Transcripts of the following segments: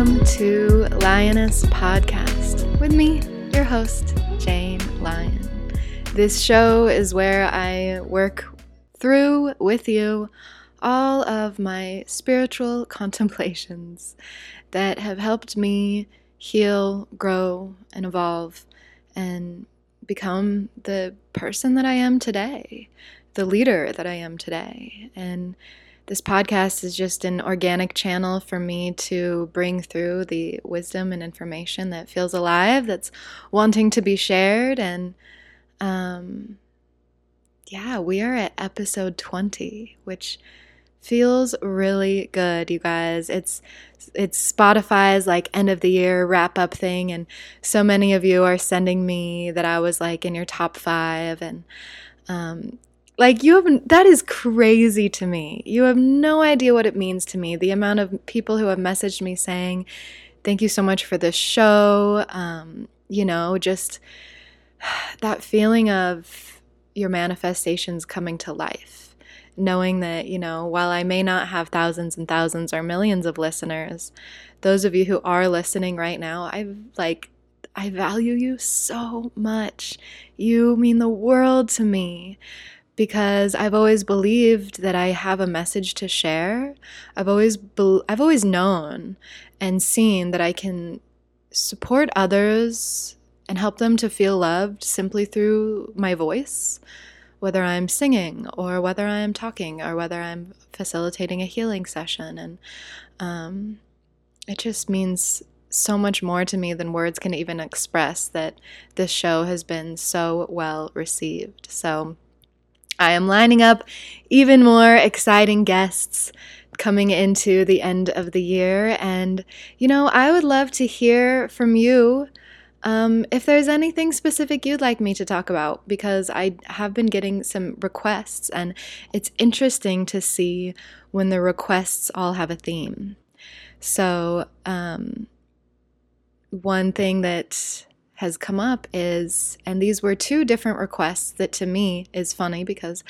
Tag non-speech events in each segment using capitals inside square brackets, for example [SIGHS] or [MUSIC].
Welcome to Lioness Podcast with me, your host, Jane Lion. This show is where I work through with you all of my spiritual [LAUGHS] contemplations that have helped me heal, grow, and evolve and become the person that I am today, the leader that I am today. And this podcast is just an organic channel for me to bring through the wisdom and information that feels alive, that's wanting to be shared. And um, yeah, we are at episode 20, which feels really good, you guys. It's it's Spotify's like end of the year wrap up thing and so many of you are sending me that I was like in your top 5 and um like you have that is crazy to me. You have no idea what it means to me. The amount of people who have messaged me saying, "Thank you so much for this show." Um, you know, just [SIGHS] that feeling of your manifestations coming to life. Knowing that, you know, while I may not have thousands and thousands or millions of listeners, those of you who are listening right now, I've like I value you so much. You mean the world to me because I've always believed that I have a message to share. I've always be- I've always known and seen that I can support others and help them to feel loved simply through my voice, whether I'm singing or whether I'm talking or whether I'm facilitating a healing session and um, it just means so much more to me than words can even express that this show has been so well received. So I am lining up even more exciting guests coming into the end of the year. And, you know, I would love to hear from you um, if there's anything specific you'd like me to talk about, because I have been getting some requests, and it's interesting to see when the requests all have a theme. So, um, one thing that has come up is, and these were two different requests that to me is funny because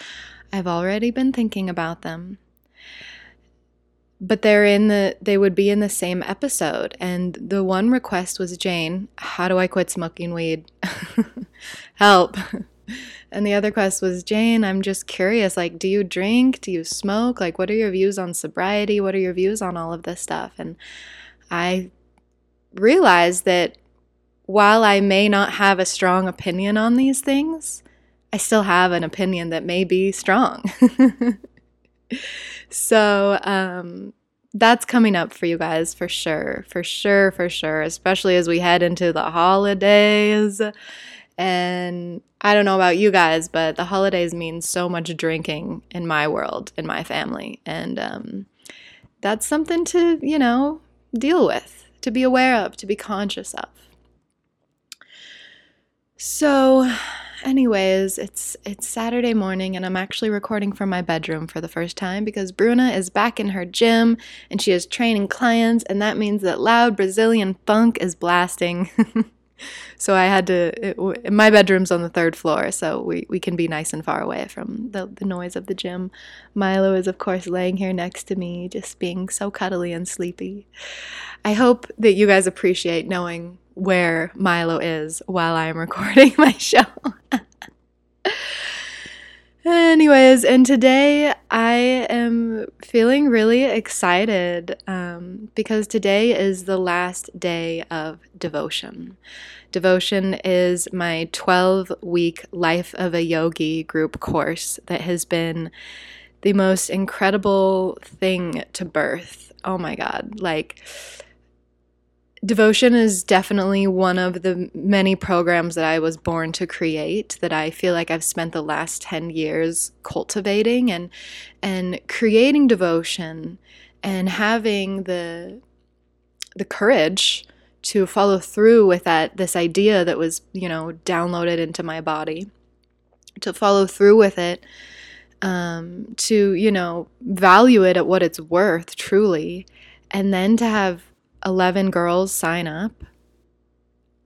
I've already been thinking about them. But they're in the, they would be in the same episode. And the one request was Jane, how do I quit smoking weed? [LAUGHS] Help. [LAUGHS] And the other quest was Jane, I'm just curious like, do you drink? Do you smoke? Like, what are your views on sobriety? What are your views on all of this stuff? And I realized that while I may not have a strong opinion on these things, I still have an opinion that may be strong. [LAUGHS] so, um, that's coming up for you guys for sure, for sure, for sure, especially as we head into the holidays. And I don't know about you guys, but the holidays mean so much drinking in my world, in my family. And um, that's something to, you know, deal with, to be aware of, to be conscious of. So, anyways, it's it's Saturday morning and I'm actually recording from my bedroom for the first time because Bruna is back in her gym and she is training clients and that means that loud Brazilian funk is blasting. [LAUGHS] so I had to it, my bedroom's on the third floor so we, we can be nice and far away from the, the noise of the gym. Milo is of course laying here next to me just being so cuddly and sleepy. I hope that you guys appreciate knowing where Milo is while I'm recording [LAUGHS] my show. Anyways, and today I am feeling really excited um, because today is the last day of devotion. Devotion is my 12 week Life of a Yogi group course that has been the most incredible thing to birth. Oh my God. Like, Devotion is definitely one of the many programs that I was born to create that I feel like I've spent the last 10 years cultivating and and creating devotion and having the the courage to follow through with that this idea that was, you know, downloaded into my body. To follow through with it um, to, you know, value it at what it's worth truly, and then to have 11 girls sign up.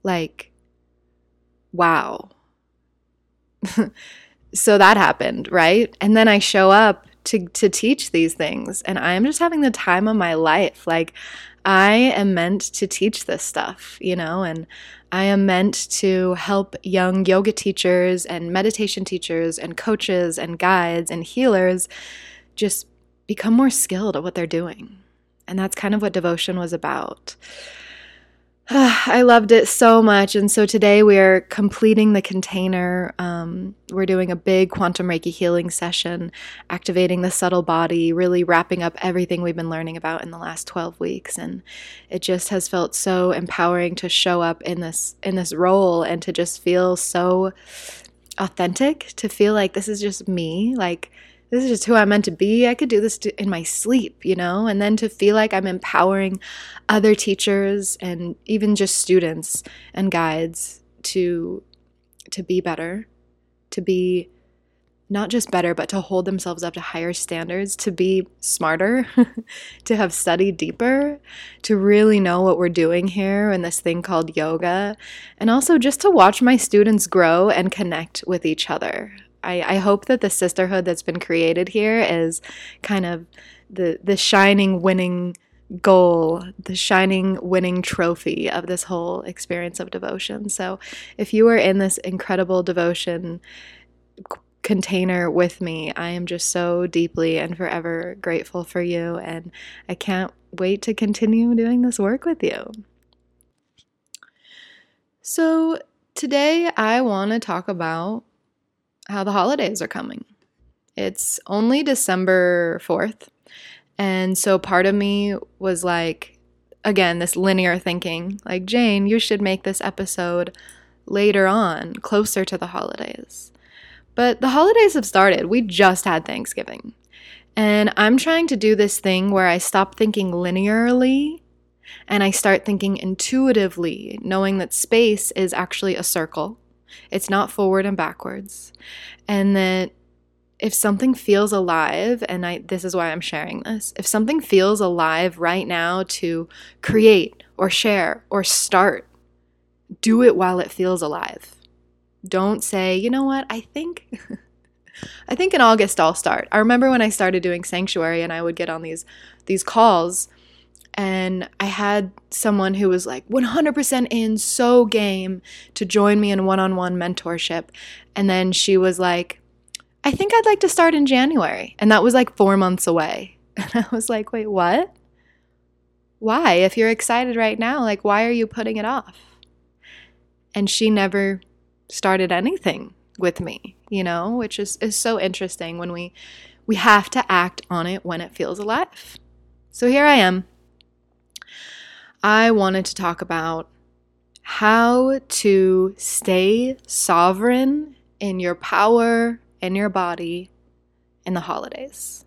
Like, wow. [LAUGHS] so that happened, right? And then I show up to to teach these things and I am just having the time of my life. Like I am meant to teach this stuff, you know, and I am meant to help young yoga teachers and meditation teachers and coaches and guides and healers just become more skilled at what they're doing. And that's kind of what devotion was about. [SIGHS] I loved it so much. And so today we are completing the container. Um, we're doing a big quantum Reiki healing session, activating the subtle body, really wrapping up everything we've been learning about in the last 12 weeks. And it just has felt so empowering to show up in this in this role and to just feel so authentic, to feel like this is just me. Like this is just who I'm meant to be. I could do this in my sleep, you know? And then to feel like I'm empowering other teachers and even just students and guides to to be better, to be not just better, but to hold themselves up to higher standards, to be smarter, [LAUGHS] to have studied deeper, to really know what we're doing here in this thing called yoga, and also just to watch my students grow and connect with each other. I, I hope that the sisterhood that's been created here is kind of the the shining winning goal, the shining winning trophy of this whole experience of devotion. So, if you are in this incredible devotion container with me, I am just so deeply and forever grateful for you. And I can't wait to continue doing this work with you. So, today I want to talk about how the holidays are coming. It's only December 4th. And so part of me was like, again, this linear thinking, like, Jane, you should make this episode later on, closer to the holidays. But the holidays have started. We just had Thanksgiving. And I'm trying to do this thing where I stop thinking linearly and I start thinking intuitively, knowing that space is actually a circle it's not forward and backwards. And that if something feels alive, and I this is why I'm sharing this, if something feels alive right now to create or share or start, do it while it feels alive. Don't say, you know what, I think [LAUGHS] I think in August I'll start. I remember when I started doing sanctuary and I would get on these these calls and I had someone who was like 100% in, so game to join me in one on one mentorship. And then she was like, I think I'd like to start in January. And that was like four months away. [LAUGHS] And I was like, wait, what? Why? If you're excited right now, like, why are you putting it off? And she never started anything with me, you know, which is, is so interesting when we we have to act on it when it feels alive. So here I am I wanted to talk about how to stay sovereign in your power and your body in the holidays.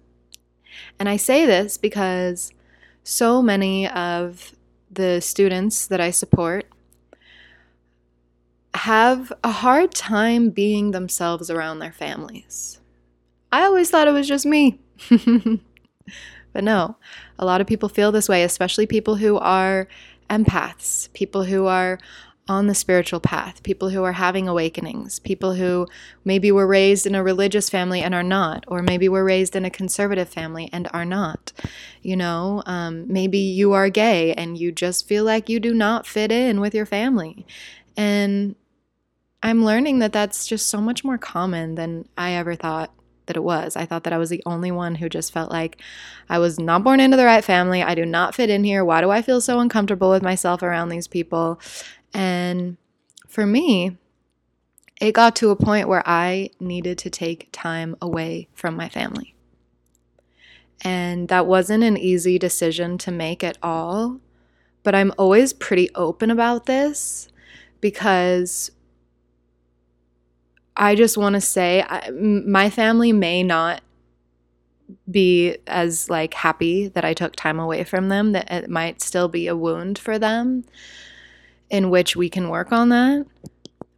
And I say this because so many of the students that I support have a hard time being themselves around their families. I always thought it was just me. [LAUGHS] But no, a lot of people feel this way, especially people who are empaths, people who are on the spiritual path, people who are having awakenings, people who maybe were raised in a religious family and are not, or maybe were raised in a conservative family and are not. You know, um, maybe you are gay and you just feel like you do not fit in with your family. And I'm learning that that's just so much more common than I ever thought that it was. I thought that I was the only one who just felt like I was not born into the right family. I do not fit in here. Why do I feel so uncomfortable with myself around these people? And for me, it got to a point where I needed to take time away from my family. And that wasn't an easy decision to make at all. But I'm always pretty open about this because I just want to say I, my family may not be as like happy that I took time away from them that it might still be a wound for them in which we can work on that.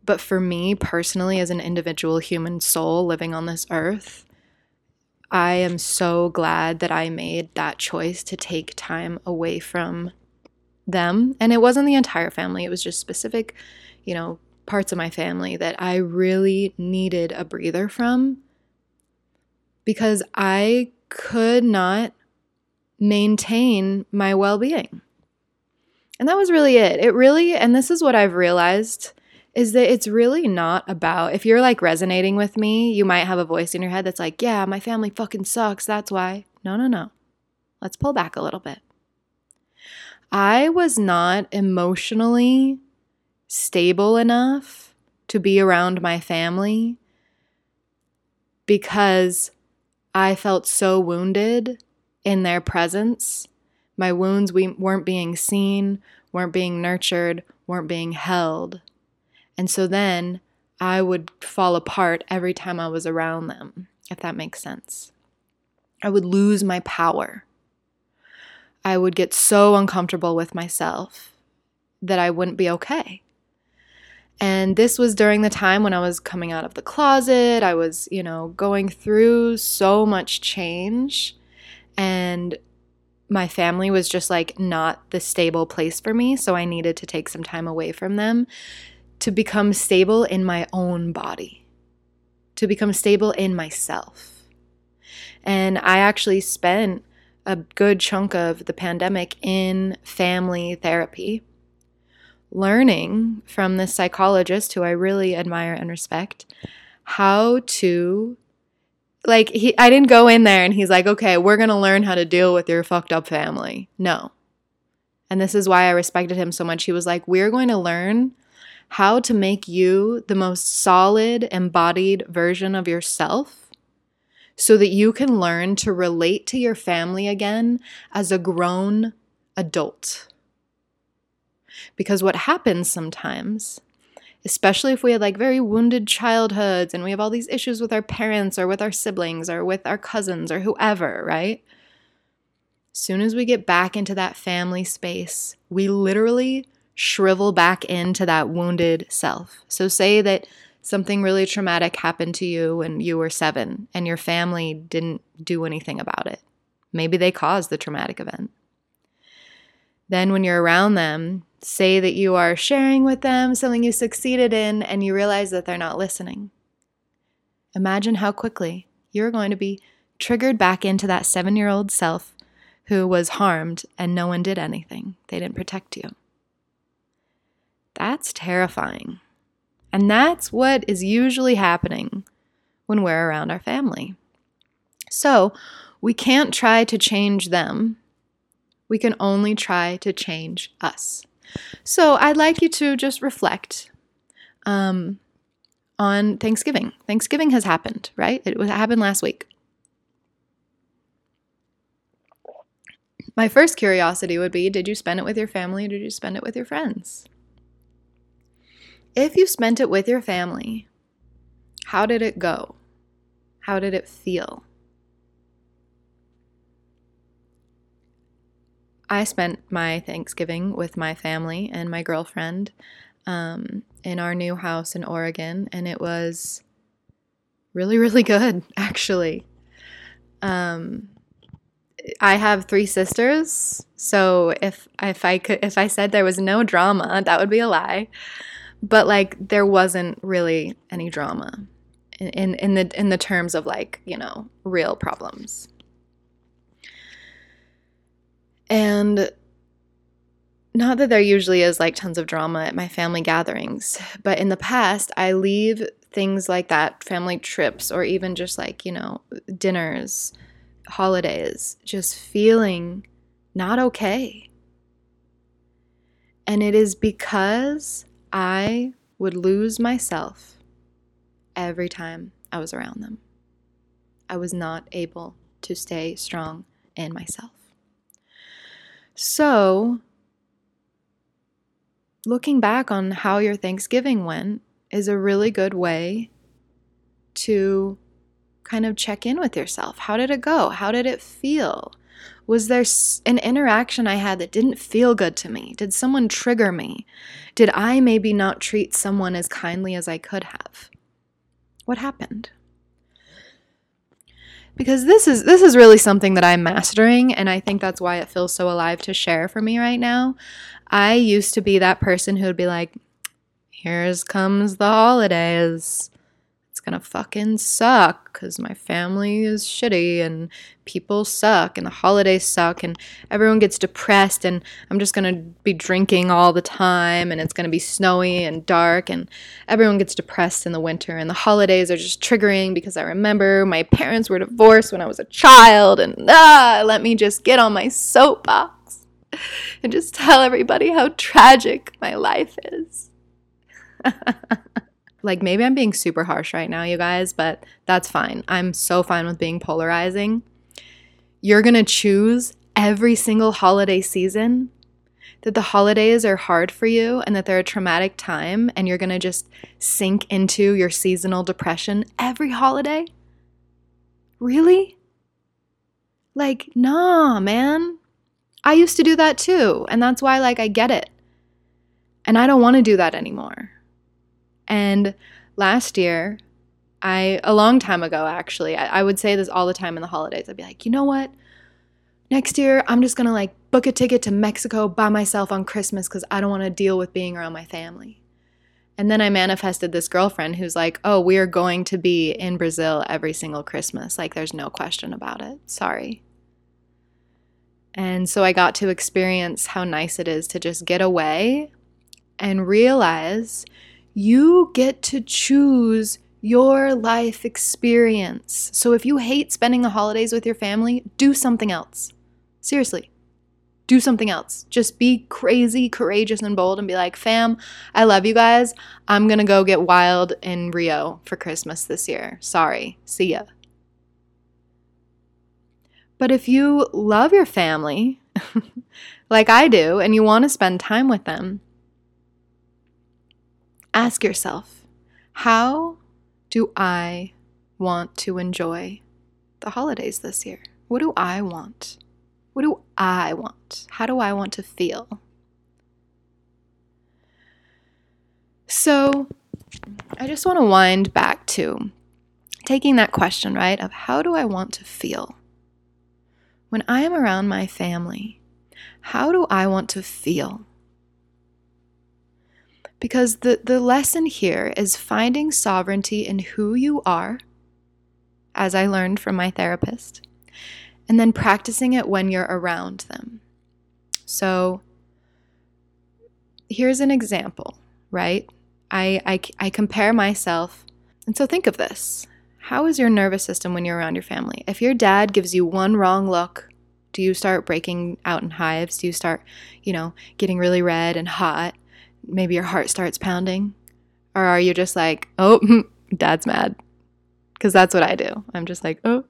But for me personally as an individual human soul living on this earth I am so glad that I made that choice to take time away from them. And it wasn't the entire family. It was just specific you know parts of my family that I really needed a breather from because I could not maintain my well being. And that was really it. It really, and this is what I've realized is that it's really not about if you're like resonating with me, you might have a voice in your head that's like, yeah, my family fucking sucks. That's why. No, no, no. Let's pull back a little bit. I was not emotionally stable enough to be around my family because I felt so wounded in their presence. My wounds we weren't being seen, weren't being nurtured, weren't being held. And so then I would fall apart every time I was around them, if that makes sense. I would lose my power. I would get so uncomfortable with myself that I wouldn't be okay. And this was during the time when I was coming out of the closet. I was, you know, going through so much change. And my family was just like not the stable place for me. So I needed to take some time away from them to become stable in my own body, to become stable in myself. And I actually spent a good chunk of the pandemic in family therapy, learning from this psychologist who I really admire and respect how to like he I didn't go in there and he's like, "Okay, we're going to learn how to deal with your fucked up family." No. And this is why I respected him so much. He was like, "We're going to learn how to make you the most solid, embodied version of yourself so that you can learn to relate to your family again as a grown adult. Because what happens sometimes, especially if we had like very wounded childhoods and we have all these issues with our parents or with our siblings or with our cousins or whoever, right? Soon as we get back into that family space, we literally shrivel back into that wounded self. So, say that something really traumatic happened to you when you were seven and your family didn't do anything about it. Maybe they caused the traumatic event. Then, when you're around them, say that you are sharing with them something you succeeded in and you realize that they're not listening. Imagine how quickly you're going to be triggered back into that seven year old self who was harmed and no one did anything. They didn't protect you. That's terrifying. And that's what is usually happening when we're around our family. So we can't try to change them. We can only try to change us. So I'd like you to just reflect um, on Thanksgiving. Thanksgiving has happened, right? It happened last week. My first curiosity would be Did you spend it with your family or did you spend it with your friends? If you spent it with your family, how did it go? How did it feel? I spent my Thanksgiving with my family and my girlfriend um, in our new house in Oregon, and it was really, really good, [LAUGHS] actually. Um, I have three sisters, so if if I could if I said there was no drama, [LAUGHS] that would be a lie but like there wasn't really any drama in, in, in the in the terms of like you know real problems and not that there usually is like tons of drama at my family gatherings but in the past i leave things like that family trips or even just like you know dinners holidays just feeling not okay and it is because I would lose myself every time I was around them. I was not able to stay strong in myself. So, looking back on how your Thanksgiving went is a really good way to kind of check in with yourself. How did it go? How did it feel? Was there an interaction I had that didn't feel good to me? Did someone trigger me? Did I maybe not treat someone as kindly as I could have? What happened? Because this is this is really something that I'm mastering and I think that's why it feels so alive to share for me right now. I used to be that person who would be like, "Here's comes the holidays. Gonna fucking suck because my family is shitty and people suck and the holidays suck and everyone gets depressed and I'm just gonna be drinking all the time and it's gonna be snowy and dark and everyone gets depressed in the winter and the holidays are just triggering because I remember my parents were divorced when I was a child and ah, let me just get on my soapbox and just tell everybody how tragic my life is. [LAUGHS] Like maybe I'm being super harsh right now, you guys, but that's fine. I'm so fine with being polarizing. You're going to choose every single holiday season that the holidays are hard for you and that they're a traumatic time and you're going to just sink into your seasonal depression every holiday? Really? Like, nah, man. I used to do that too, and that's why like I get it. And I don't want to do that anymore. And last year, I, a long time ago actually, I, I would say this all the time in the holidays. I'd be like, you know what? Next year, I'm just gonna like book a ticket to Mexico by myself on Christmas because I don't wanna deal with being around my family. And then I manifested this girlfriend who's like, oh, we are going to be in Brazil every single Christmas. Like, there's no question about it. Sorry. And so I got to experience how nice it is to just get away and realize you get to choose your life experience. So if you hate spending the holidays with your family, do something else. Seriously. Do something else. Just be crazy, courageous, and bold and be like, fam, I love you guys. I'm going to go get wild in Rio for Christmas this year. Sorry. See ya. But if you love your family, [LAUGHS] like I do, and you want to spend time with them, Ask yourself, how do I want to enjoy the holidays this year? What do I want? What do I want? How do I want to feel? So, I just want to wind back to taking that question, right, of how do I want to feel? When I am around my family, how do I want to feel? Because the, the lesson here is finding sovereignty in who you are, as I learned from my therapist, and then practicing it when you're around them. So here's an example, right? I, I, I compare myself. And so think of this. How is your nervous system when you're around your family? If your dad gives you one wrong look, do you start breaking out in hives? Do you start, you know, getting really red and hot? Maybe your heart starts pounding? Or are you just like, oh, [LAUGHS] dad's mad? Because that's what I do. I'm just like, oh.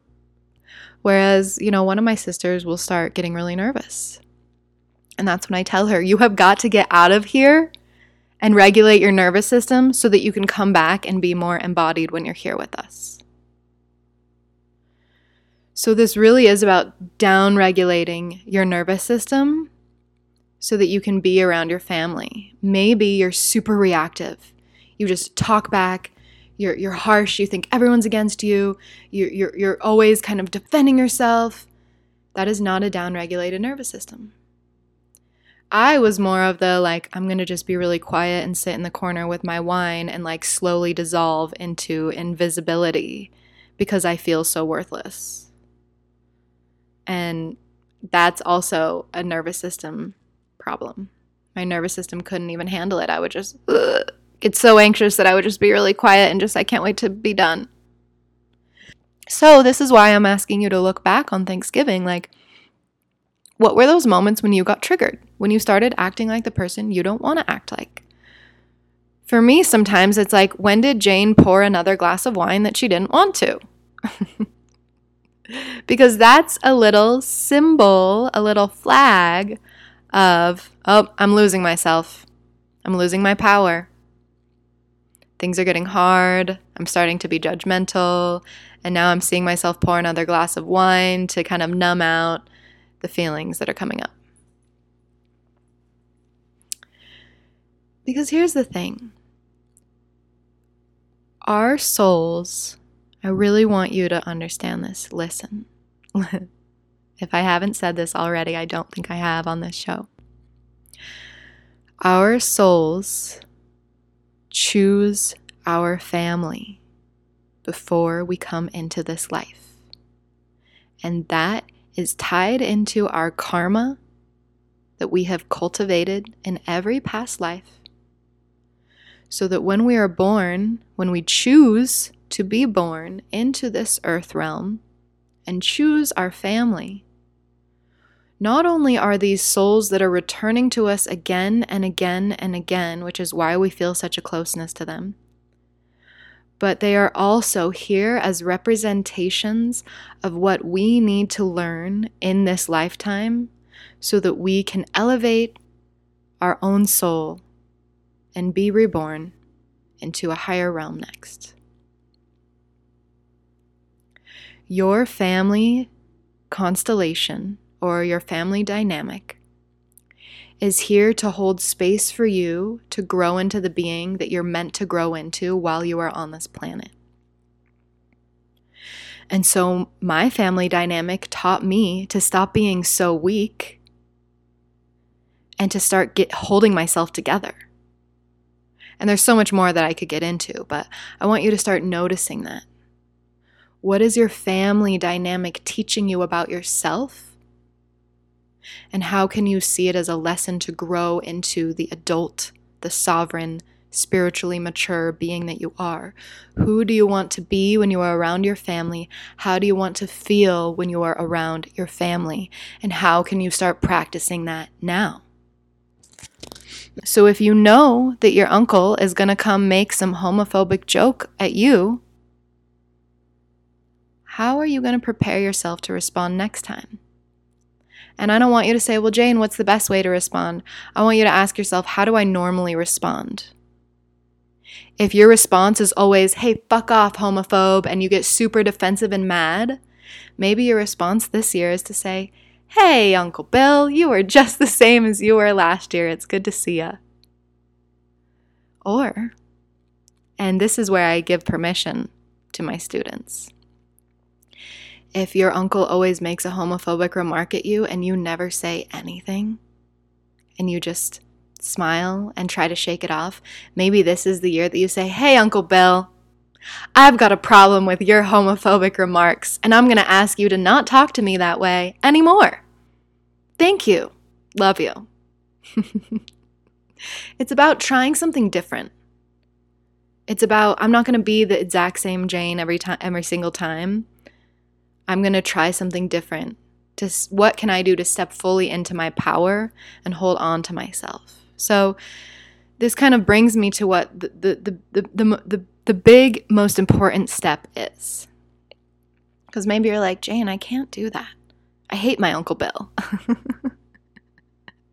Whereas, you know, one of my sisters will start getting really nervous. And that's when I tell her, you have got to get out of here and regulate your nervous system so that you can come back and be more embodied when you're here with us. So, this really is about down regulating your nervous system so that you can be around your family. Maybe you're super reactive. You just talk back. You're, you're harsh. You think everyone's against you. You're, you're, you're always kind of defending yourself. That is not a downregulated nervous system. I was more of the like, I'm going to just be really quiet and sit in the corner with my wine and like slowly dissolve into invisibility because I feel so worthless. And that's also a nervous system problem. My nervous system couldn't even handle it. I would just ugh, get so anxious that I would just be really quiet and just, I can't wait to be done. So, this is why I'm asking you to look back on Thanksgiving. Like, what were those moments when you got triggered? When you started acting like the person you don't want to act like? For me, sometimes it's like, when did Jane pour another glass of wine that she didn't want to? [LAUGHS] because that's a little symbol, a little flag of, oh, I'm losing myself. I'm losing my power. Things are getting hard. I'm starting to be judgmental. And now I'm seeing myself pour another glass of wine to kind of numb out the feelings that are coming up. Because here's the thing our souls, I really want you to understand this. Listen. [LAUGHS] If I haven't said this already, I don't think I have on this show. Our souls choose our family. before we come into this life. And that is tied into our karma that we have cultivated in every past life. So that when we are born, when we choose to be born into this earth realm and choose our family, not only are these souls that are returning to us again and again and again, which is why we feel such a closeness to them, but they are also here as representations of what we need to learn in this lifetime so that we can elevate our own soul and be reborn into a higher realm next. Your family constellation or your family dynamic is here to hold space for you to grow into the being that you're meant to grow into while you are on this planet. And so, my family dynamic taught me to stop being so weak and to start get, holding myself together. And there's so much more that I could get into, but I want you to start noticing that. What is your family dynamic teaching you about yourself? And how can you see it as a lesson to grow into the adult, the sovereign, spiritually mature being that you are? Who do you want to be when you are around your family? How do you want to feel when you are around your family? And how can you start practicing that now? So, if you know that your uncle is going to come make some homophobic joke at you, how are you going to prepare yourself to respond next time? And I don't want you to say, well, Jane, what's the best way to respond? I want you to ask yourself, how do I normally respond? If your response is always, hey, fuck off, homophobe, and you get super defensive and mad, maybe your response this year is to say, hey, Uncle Bill, you are just [LAUGHS] the same as you were last year. It's good to see you. Or, and this is where I give permission to my students if your uncle always makes a homophobic remark at you and you never say anything and you just smile and try to shake it off, maybe this is the year that you say, Hey, Uncle Bill, I've got a problem with your homophobic remarks, and I'm going to ask you to not talk to me that way anymore. Thank you. Love you. [LAUGHS] it's about trying something different. It's about I'm not going to be the exact same Jane every time every single time. I'm going to try something different. To what can I do to step fully into my power and hold on to myself? So this kind of brings me to what the the the the, the, the, big most important step is. Cuz maybe you're like, "Jane, I can't do that. I hate my Uncle Bill." [LAUGHS]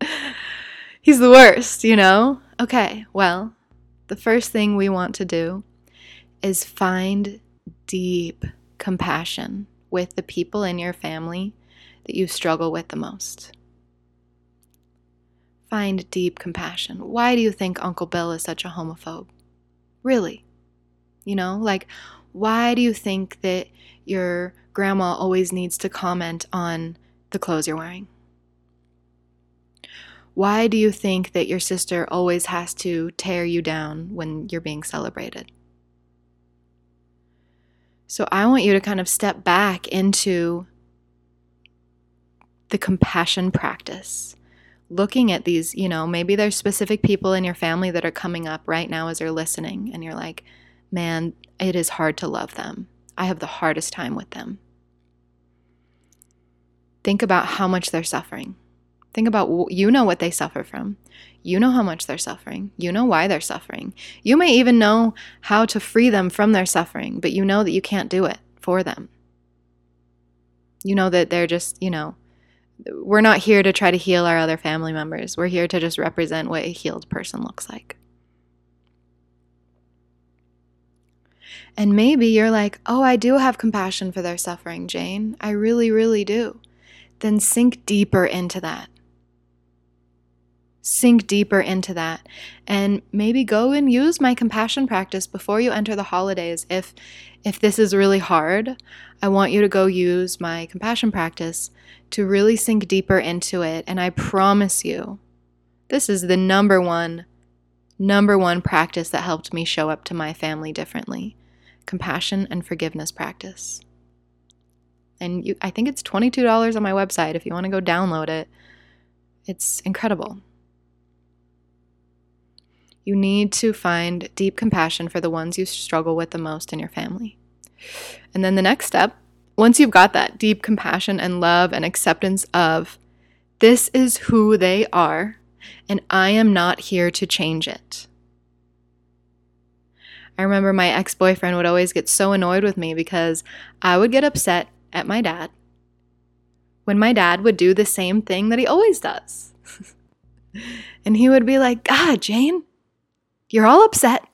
He's the worst, you know? Okay, well, the first thing we want to do is find deep compassion with the people in your family that you struggle with the most. Find deep compassion. Why do you think Uncle Bill is such a homophobe? Really? You know, like, why do you think that your grandma always needs to comment on the clothes you're wearing? Why do you think that your sister always has to tear you down when you're being celebrated? So I want you to kind of step back into the compassion practice. Looking at these, you know, maybe there's specific people in your family that are coming up right now as they're listening, and you're like, man, it is hard to love them. I have the hardest time with them. Think about how much they're suffering. Think about, you know what they suffer from. You know how much they're suffering. You know why they're suffering. You may even know how to free them from their suffering, but you know that you can't do it for them. You know that they're just, you know, we're not here to try to heal our other family members. We're here to just represent what a healed person looks like. And maybe you're like, oh, I do have compassion for their suffering, Jane. I really, really do. Then sink deeper into that sink deeper into that and maybe go and use my compassion practice before you enter the holidays if if this is really hard i want you to go use my compassion practice to really sink deeper into it and i promise you this is the number one number one practice that helped me show up to my family differently compassion and forgiveness practice. And you, I think it's $22 on my website if you want to go download it. It's incredible. You need to find deep compassion for the ones you struggle with the most in your family. And then the next step, once you've got that deep compassion and love and acceptance of this is who they are, and I am not here to change it. I remember my ex boyfriend would always get so annoyed with me because I would get upset at my dad when my dad would do the same thing that he always does. [LAUGHS] and he would be like, God, Jane, you're all upset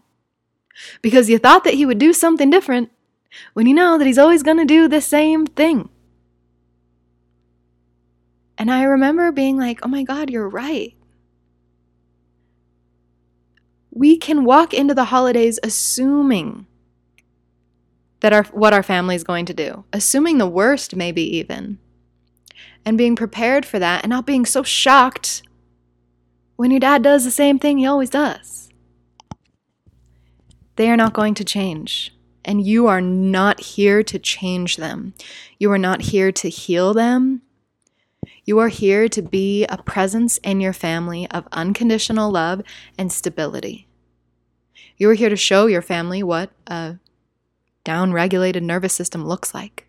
because you thought that he would do something different when you know that he's always going to do the same thing. And I remember being like, oh my God, you're right. We can walk into the holidays assuming that our what our family is going to do, assuming the worst maybe even. And being prepared for that and not being so shocked when your dad does the same thing he always does. They are not going to change. And you are not here to change them. You are not here to heal them. You are here to be a presence in your family of unconditional love and stability. You are here to show your family what a downregulated nervous system looks like.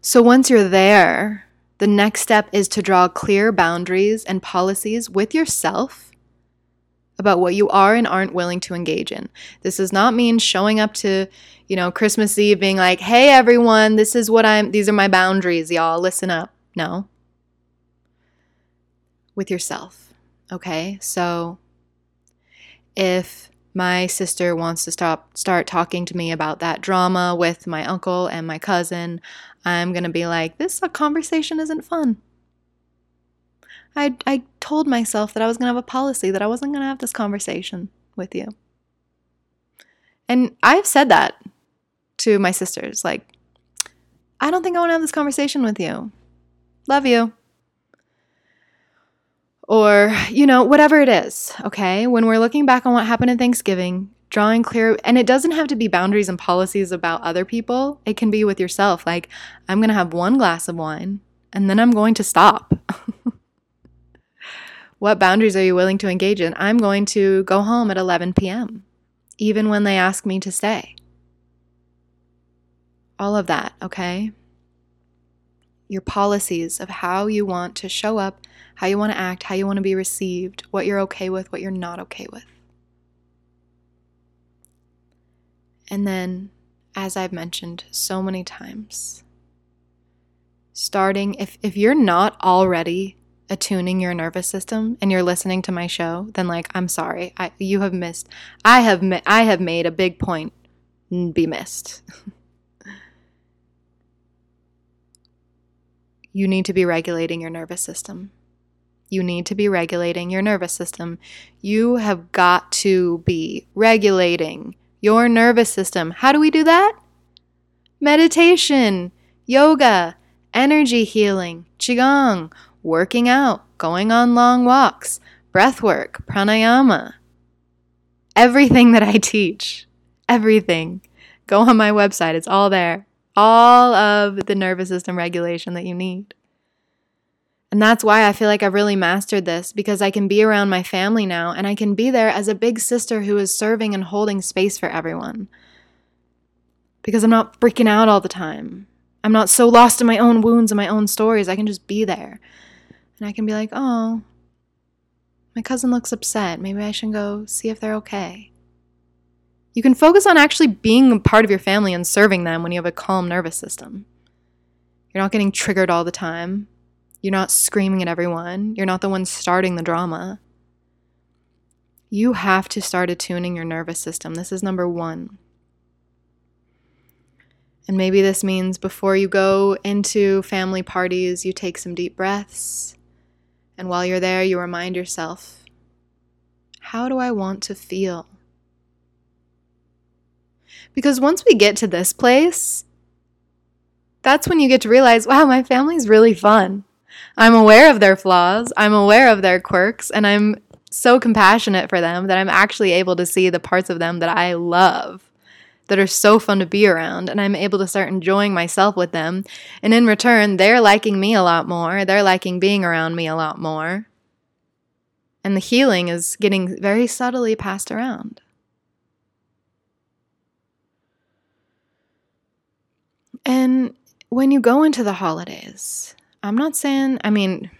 So once you're there, the next step is to draw clear boundaries and policies with yourself about what you are and aren't willing to engage in. This does not mean showing up to, you know, Christmas Eve being like, "Hey everyone, this is what I'm these are my boundaries, y'all. Listen up." No. With yourself. Okay? So if my sister wants to stop start talking to me about that drama with my uncle and my cousin, I'm going to be like, this conversation isn't fun. I I told myself that I was going to have a policy that I wasn't going to have this conversation with you. And I've said that to my sisters like I don't think I want to have this conversation with you. Love you or, you know, whatever it is, okay? When we're looking back on what happened in Thanksgiving, drawing clear, and it doesn't have to be boundaries and policies about other people, it can be with yourself. Like, I'm going to have one glass of wine and then I'm going to stop. [LAUGHS] what boundaries are you willing to engage in? I'm going to go home at 11 p.m., even when they ask me to stay. All of that, okay? Your policies of how you want to show up how you want to act, how you want to be received, what you're okay with, what you're not okay with. And then, as I've mentioned so many times, starting, if, if you're not already attuning your nervous system and you're listening to my show, then like, I'm sorry, I, you have missed, I have, I have made a big point be missed. [LAUGHS] you need to be regulating your nervous system. You need to be regulating your nervous system. You have got to be regulating your nervous system. How do we do that? Meditation, yoga, energy healing, qigong, working out, going on long walks, breath work, pranayama. Everything that I teach, everything. Go on my website, it's all there. All of the nervous system regulation that you need. And that's why I feel like I've really mastered this because I can be around my family now and I can be there as a big sister who is serving and holding space for everyone. Because I'm not freaking out all the time. I'm not so lost in my own wounds and my own stories. I can just be there. And I can be like, oh, my cousin looks upset. Maybe I should go see if they're okay. You can focus on actually being a part of your family and serving them when you have a calm nervous system. You're not getting triggered all the time. You're not screaming at everyone. You're not the one starting the drama. You have to start attuning your nervous system. This is number one. And maybe this means before you go into family parties, you take some deep breaths. And while you're there, you remind yourself how do I want to feel? Because once we get to this place, that's when you get to realize wow, my family's really fun. I'm aware of their flaws, I'm aware of their quirks, and I'm so compassionate for them that I'm actually able to see the parts of them that I love that are so fun to be around and I'm able to start enjoying myself with them. And in return, they're liking me a lot more. They're liking being around me a lot more. And the healing is getting very subtly passed around. And when you go into the holidays, I'm not saying, I mean,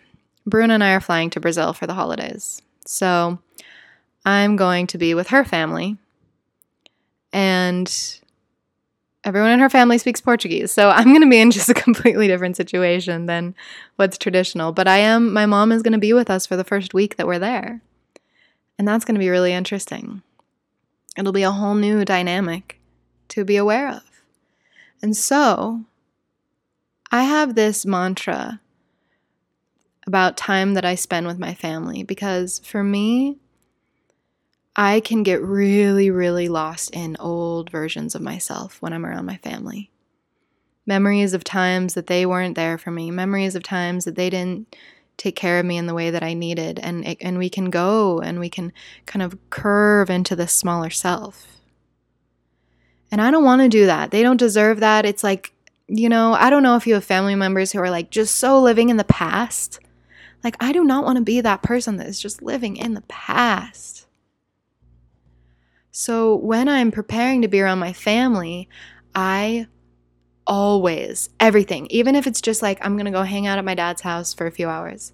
Bruna and I are flying to Brazil for the holidays. So I'm going to be with her family. And everyone in her family speaks Portuguese. So I'm going to be in just a [LAUGHS] completely different situation than what's traditional. But I am, my mom is going to be with us for the first week that we're there. And that's going to be really interesting. It'll be a whole new dynamic to be aware of. And so I have this mantra about time that I spend with my family because for me, I can get really, really lost in old versions of myself when I'm around my family. Memories of times that they weren't there for me, memories of times that they didn't take care of me in the way that I needed. And, it, and we can go and we can kind of curve into this smaller self. And I don't want to do that. They don't deserve that. It's like, you know, I don't know if you have family members who are like just so living in the past. Like, I do not want to be that person that is just living in the past. So when I'm preparing to be around my family, I always, everything, even if it's just like I'm going to go hang out at my dad's house for a few hours,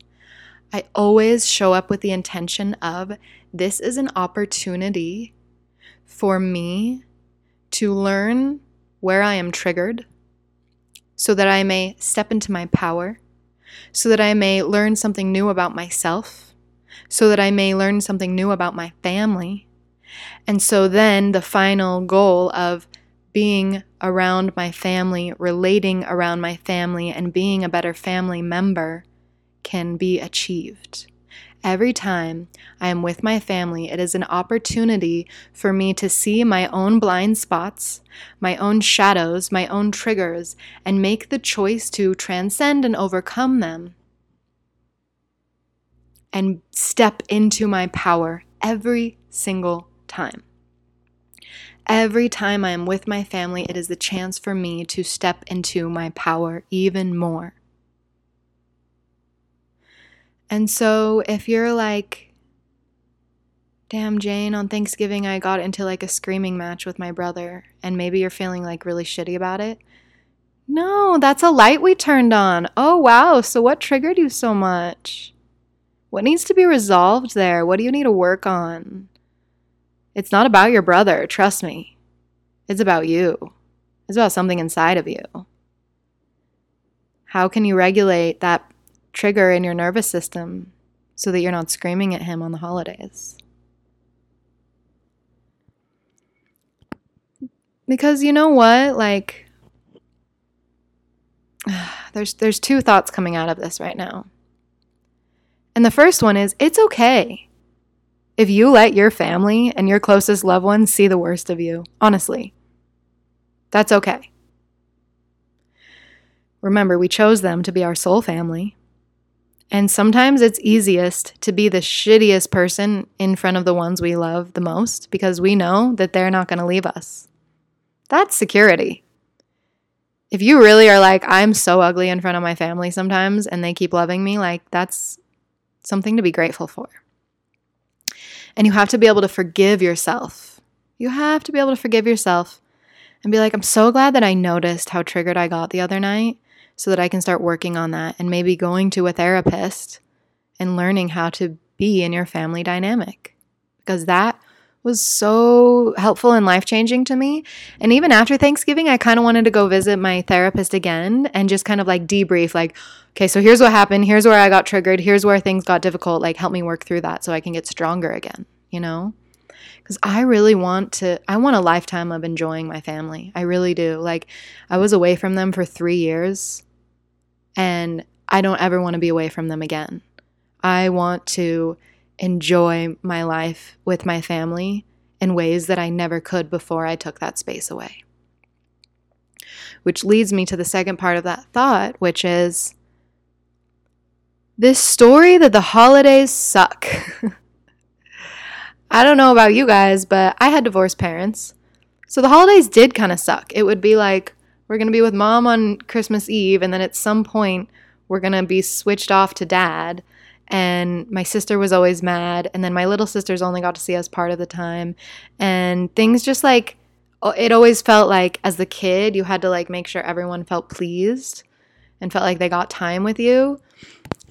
I always show up with the intention of this is an opportunity for me to learn where I am triggered so that I may step into my power, so that I may learn something new about myself, so that I may learn something new about my family and so then the final goal of being around my family, relating around my family, and being a better family member can be achieved. Every time I am with my family, it is an opportunity for me to see my own blind spots, my own shadows, my own triggers, and make the choice to transcend and overcome them and step into my power every single time. Every time I am with my family, it is the chance for me to step into my power even more. And so if you're like, damn, Jane, on Thanksgiving I got into like a screaming match with my brother, and maybe you're feeling like really shitty about it. No, that's a light we turned on. Oh, wow. So what triggered you so much? What needs to be resolved there? What do you need to work on? It's not about your brother, trust me. It's about you. It's about something inside of you. How can you regulate that trigger in your nervous system so that you're not screaming at him on the holidays? Because you know what? Like [SIGHS] there's there's two thoughts coming out of this right now. And the first one is it's okay if you let your family and your closest loved ones see the worst of you, honestly, that's okay. Remember, we chose them to be our soul family. And sometimes it's easiest to be the shittiest person in front of the ones we love the most because we know that they're not going to leave us. That's security. If you really are like, I'm so ugly in front of my family sometimes and they keep loving me, like, that's something to be grateful for. And you have to be able to forgive yourself. You have to be able to forgive yourself and be like, I'm so glad that I noticed how triggered I got the other night so that I can start working on that and maybe going to a therapist and learning how to be in your family dynamic. Because that was so helpful and life changing to me. And even after Thanksgiving, I kind of wanted to go visit my therapist again and just kind of like debrief like, okay, so here's what happened. Here's where I got triggered. Here's where things got difficult. Like, help me work through that so I can get stronger again, you know? Because I really want to, I want a lifetime of enjoying my family. I really do. Like, I was away from them for three years and I don't ever want to be away from them again. I want to enjoy my life with my family in ways that I never could before I took that space away. Which leads me to the second part of that thought, which is this story that the holidays suck. [LAUGHS] I don't know about you guys, but I had divorced parents. So the holidays did kind of suck. It would be like, we're going to be with mom on Christmas Eve, and then at some point, we're going to be switched off to dad. And my sister was always mad. And then my little sisters only got to see us part of the time. And things just like, it always felt like as the kid, you had to like make sure everyone felt pleased and felt like they got time with you.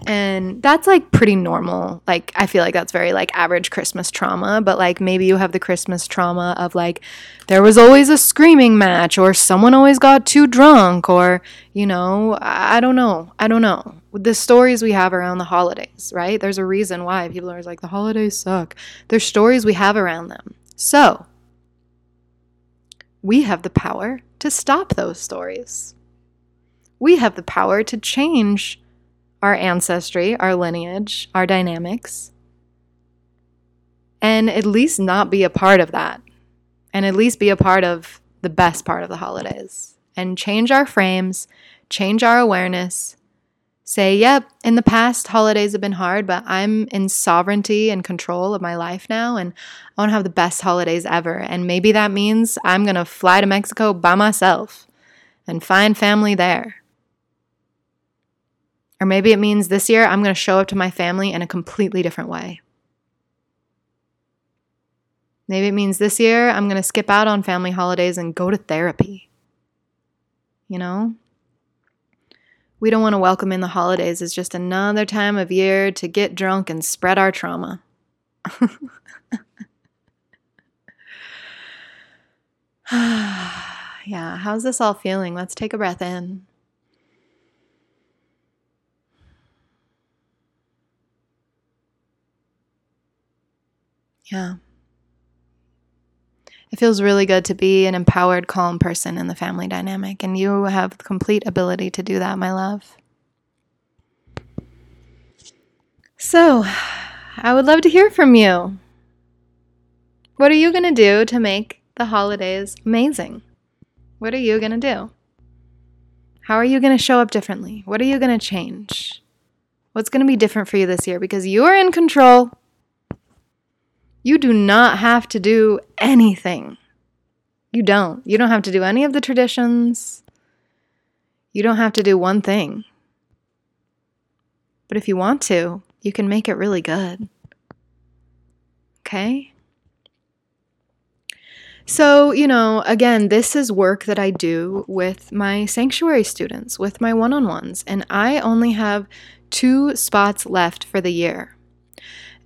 And that's like pretty normal. Like, I feel like that's very like average Christmas trauma, but like maybe you have the Christmas trauma of like there was always a screaming match or someone always got too drunk or, you know, I don't know. I don't know. The stories we have around the holidays, right? There's a reason why people are like, the holidays suck. There's stories we have around them. So, we have the power to stop those stories. We have the power to change our ancestry, our lineage, our dynamics, and at least not be a part of that, and at least be a part of the best part of the holidays, and change our frames, change our awareness. Say, yep, in the past, holidays have been hard, but I'm in sovereignty and control of my life now, and I want to have the best holidays ever. And maybe that means I'm going to fly to Mexico by myself and find family there or maybe it means this year I'm going to show up to my family in a completely different way. Maybe it means this year I'm going to skip out on family holidays and go to therapy. You know? We don't want to welcome in the holidays as just another time of year to get drunk and spread our trauma. [SIGHS] [SIGHS] yeah, how's this all feeling? Let's take a breath in. Yeah. It feels really good to be an empowered, calm person in the family dynamic, and you have complete ability to do that, my love. So, I would love to hear from you. What are you going to do to make the holidays amazing? What are you going to do? How are you going to show up differently? What are you going to change? What's going to be different for you this year? Because you are in control. You do not have to do anything. You don't. You don't have to do any of the traditions. You don't have to do one thing. But if you want to, you can make it really good. Okay? So, you know, again, this is work that I do with my sanctuary students, with my one on ones, and I only have two spots left for the year.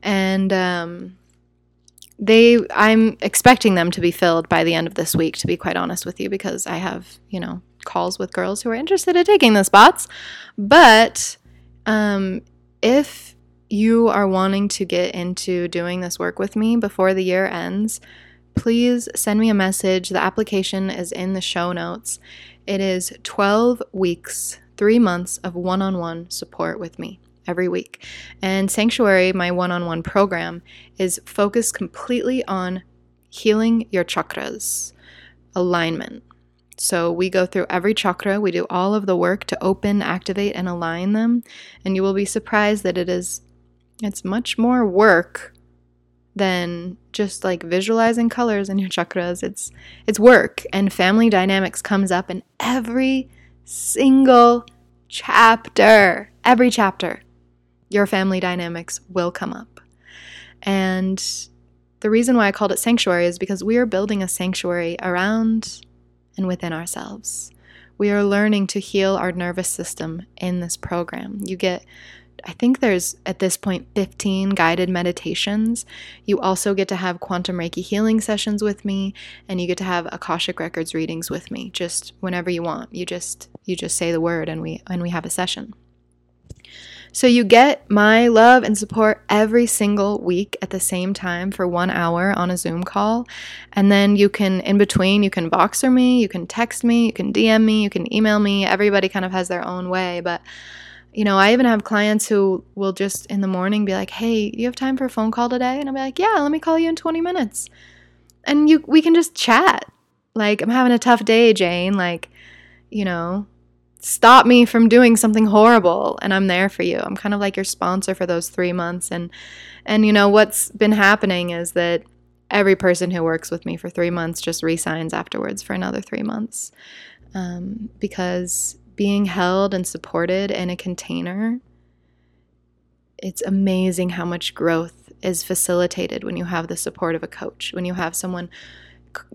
And um, they I'm expecting them to be filled by the end of this week to be quite honest with you because I have, you know, calls with girls who are interested in taking the spots. But um if you are wanting to get into doing this work with me before the year ends, please send me a message. The application is in the show notes. It is 12 weeks, 3 months of one-on-one support with me every week. And Sanctuary, my one on one program, is focused completely on healing your chakras, alignment. So we go through every chakra, we do all of the work to open, activate, and align them. And you will be surprised that it is it's much more work than just like visualizing colors in your chakras. It's it's work and family dynamics comes up in every single chapter. Every chapter your family dynamics will come up. And the reason why I called it sanctuary is because we are building a sanctuary around and within ourselves. We are learning to heal our nervous system in this program. You get I think there's at this point 15 guided meditations. You also get to have quantum reiki healing sessions with me and you get to have akashic records readings with me just whenever you want. You just you just say the word and we and we have a session. So you get my love and support every single week at the same time for one hour on a Zoom call. And then you can, in between, you can Voxer me, you can text me, you can DM me, you can email me. Everybody kind of has their own way. But, you know, I even have clients who will just in the morning be like, hey, do you have time for a phone call today? And I'll be like, yeah, let me call you in 20 minutes. And you, we can just chat. Like, I'm having a tough day, Jane. Like, you know, stop me from doing something horrible and I'm there for you. I'm kind of like your sponsor for those 3 months and and you know what's been happening is that every person who works with me for 3 months just resigns afterwards for another 3 months. Um, because being held and supported in a container it's amazing how much growth is facilitated when you have the support of a coach, when you have someone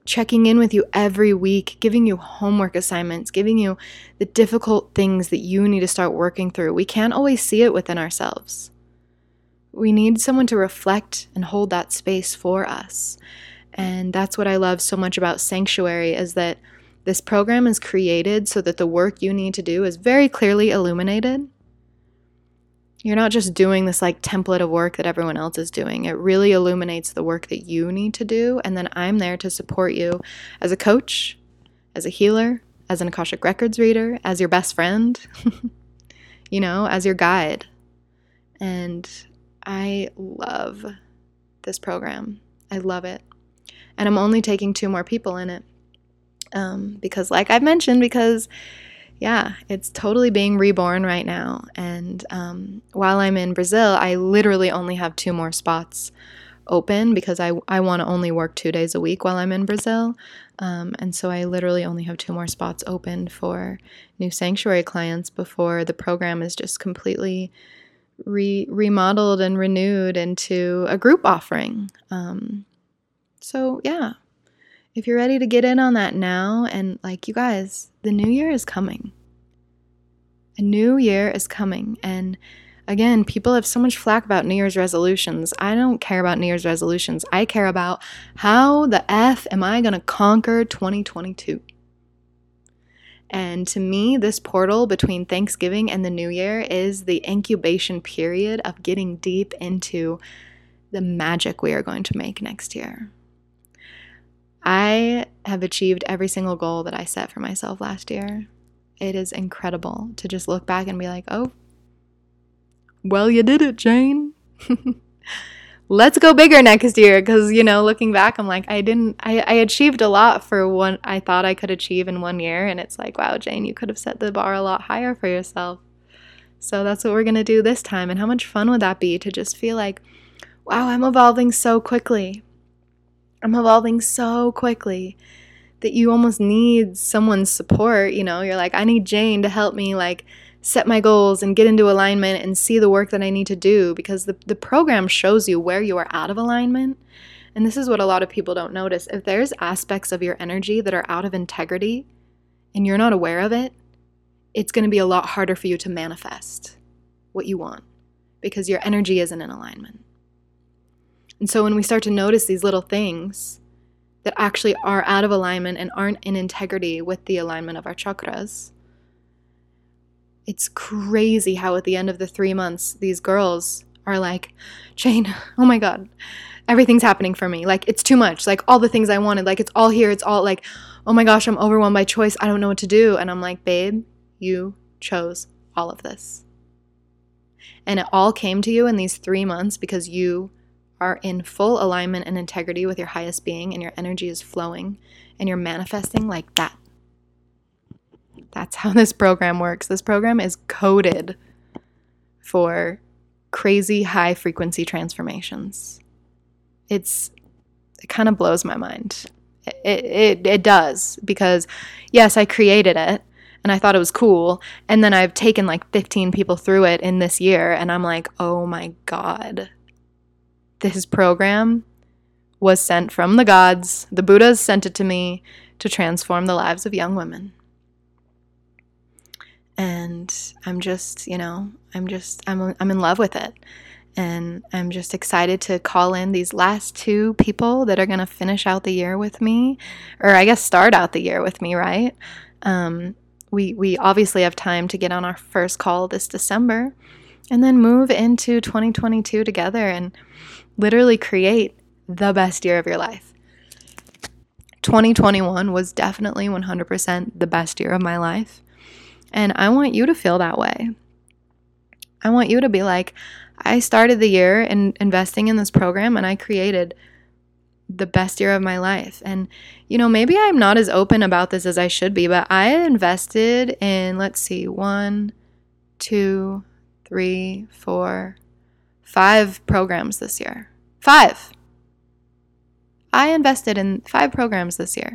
checking in with you every week, giving you homework assignments, giving you the difficult things that you need to start working through. We can't always see it within ourselves. We need someone to reflect and hold that space for us. And that's what I love so much about Sanctuary is that this program is created so that the work you need to do is very clearly illuminated you're not just doing this like template of work that everyone else is doing. It really illuminates the work that you need to do. And then I'm there to support you as a coach, as a healer, as an Akashic Records reader, as your best friend, [LAUGHS] you know, as your guide. And I love this program. I love it. And I'm only taking two more people in it. Um, because, like I've mentioned, because yeah, it's totally being reborn right now. And um, while I'm in Brazil, I literally only have two more spots open because I, I want to only work two days a week while I'm in Brazil. Um, and so I literally only have two more spots open for new sanctuary clients before the program is just completely re- remodeled and renewed into a group offering. Um, so, yeah, if you're ready to get in on that now, and like you guys, the new year is coming. A new year is coming. And again, people have so much flack about New Year's resolutions. I don't care about New Year's resolutions. I care about how the F am I going to conquer 2022? And to me, this portal between Thanksgiving and the New Year is the incubation period of getting deep into the magic we are going to make next year. I have achieved every single goal that I set for myself last year. It is incredible to just look back and be like, oh, well, you did it, Jane. [LAUGHS] Let's go bigger next year. Because, you know, looking back, I'm like, I didn't, I, I achieved a lot for what I thought I could achieve in one year. And it's like, wow, Jane, you could have set the bar a lot higher for yourself. So that's what we're going to do this time. And how much fun would that be to just feel like, wow, I'm evolving so quickly. I'm evolving so quickly that you almost need someone's support. You know, you're like, I need Jane to help me, like, set my goals and get into alignment and see the work that I need to do because the, the program shows you where you are out of alignment. And this is what a lot of people don't notice. If there's aspects of your energy that are out of integrity and you're not aware of it, it's going to be a lot harder for you to manifest what you want because your energy isn't in alignment. And so when we start to notice these little things that actually are out of alignment and aren't in integrity with the alignment of our chakras, it's crazy how at the end of the three months, these girls are like, Jane, oh my God, everything's happening for me. Like, it's too much. Like, all the things I wanted, like, it's all here. It's all like, oh my gosh, I'm overwhelmed by choice. I don't know what to do. And I'm like, babe, you chose all of this. And it all came to you in these three months because you are in full alignment and integrity with your highest being and your energy is flowing and you're manifesting like that. That's how [LAUGHS] this program works. This program is coded for crazy high frequency transformations. It's it kind of blows my mind. It, it, it does because yes, I created it and I thought it was cool. And then I've taken like 15 people through it in this year and I'm like, oh my God, this program was sent from the gods. The Buddhas sent it to me to transform the lives of young women. And I'm just, you know, I'm just, I'm, I'm in love with it. And I'm just excited to call in these last two people that are going to finish out the year with me, or I guess start out the year with me, right? Um, we, we obviously have time to get on our first call this December and then move into 2022 together. And literally create the best year of your life. 2021 was definitely 100% the best year of my life. And I want you to feel that way. I want you to be like, I started the year in investing in this program and I created the best year of my life. And, you know, maybe I'm not as open about this as I should be, but I invested in, let's see, one, two, three, four, five programs this year. Five. I invested in five programs this year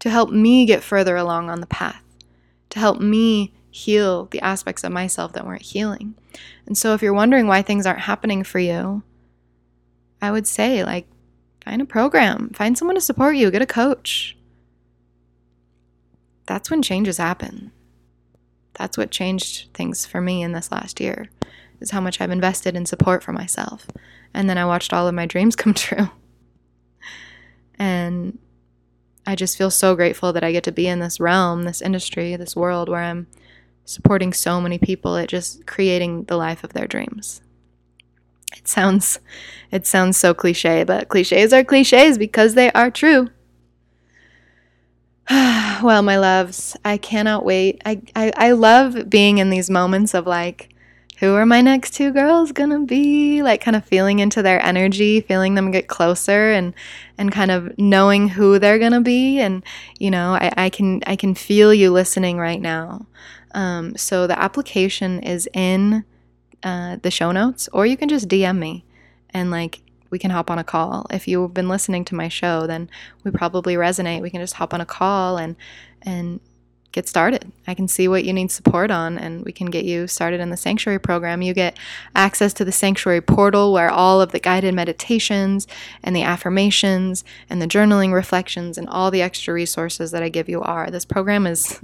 to help me get further along on the path, to help me heal the aspects of myself that weren't healing. And so, if you're wondering why things aren't happening for you, I would say, like, find a program, find someone to support you, get a coach. That's when changes happen. That's what changed things for me in this last year, is how much I've invested in support for myself. And then I watched all of my dreams [LAUGHS] come true. And I just feel so grateful that I get to be in this realm, this industry, this world where I'm supporting so many people at just creating the life of their dreams. It sounds it sounds so cliche, but clichés are clichés because they are true. [SIGHS] well, my loves, I cannot wait. I, I, I love being in these moments of like, who are my next two girls gonna be? Like kind of feeling into their energy, feeling them get closer and and kind of knowing who they're gonna be. And, you know, I, I can I can feel you listening right now. Um, so the application is in uh, the show notes, or you can just DM me and like we can hop on a call. If you've been listening to my show, then we probably resonate. We can just hop on a call and and get started. I can see what you need support on and we can get you started in the sanctuary program. You get access to the sanctuary portal where all of the guided meditations and the affirmations and the journaling reflections and all the extra resources that I give you are. This program is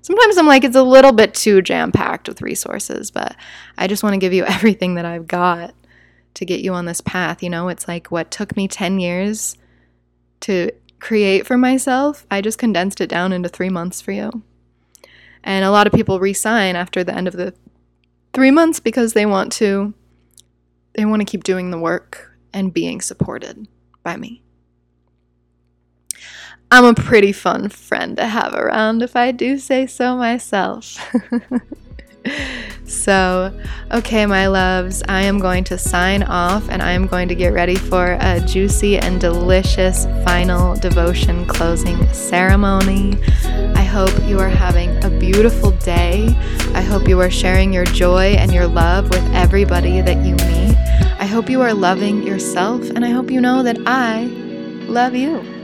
sometimes I'm like, it's a little bit too jam packed with resources, but I just want to give you [LAUGHS] everything that I've got to get you on this path. You know, it's like what took me 10 years to create for myself, I just condensed it down into three months for you. And a lot of people resign after the end of the three months because they want to they want to keep doing the work and being supported by me. I'm a pretty fun friend to have around, if I do say so myself. [LAUGHS] so, okay, my loves, I am going to sign off and I am going to get ready for a juicy and delicious final devotion closing ceremony. I hope you are having a beautiful day. I hope you are sharing your joy and your love with everybody that you meet. I hope you are loving yourself, and I hope you know that I love you.